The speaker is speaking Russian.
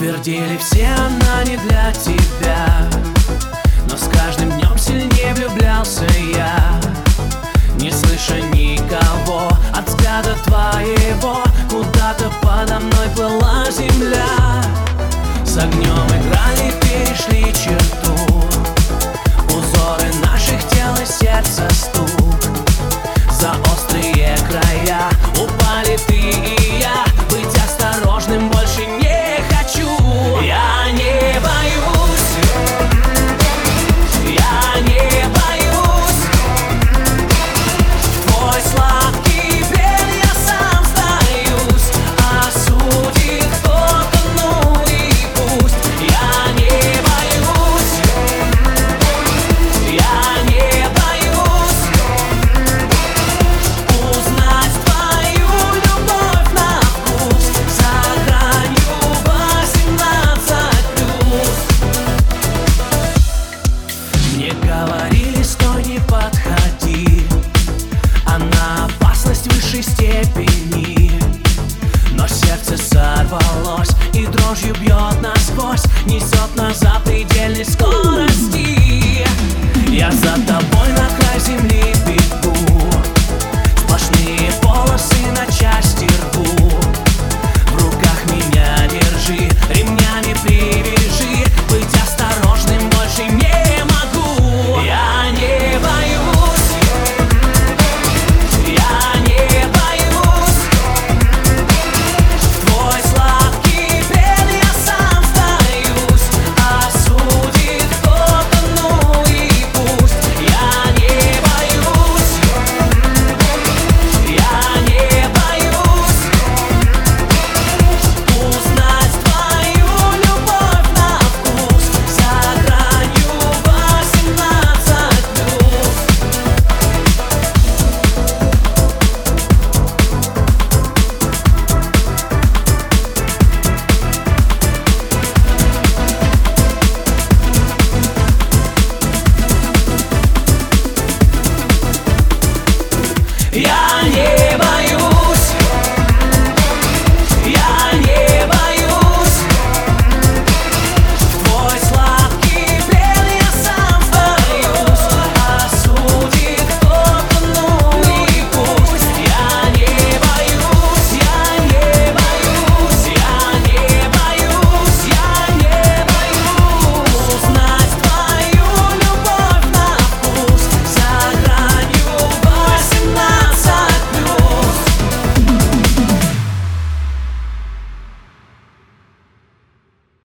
Твердили все, она не для тебя. Но с каждым днем сильнее влюблялся я. Не слыша никого от взгляда твоего Куда-то подо мной была земля. С огнем играли, перешли черту дрожью бьет насквозь Несет нас за предельной скорости Я за тобой на край земли бегу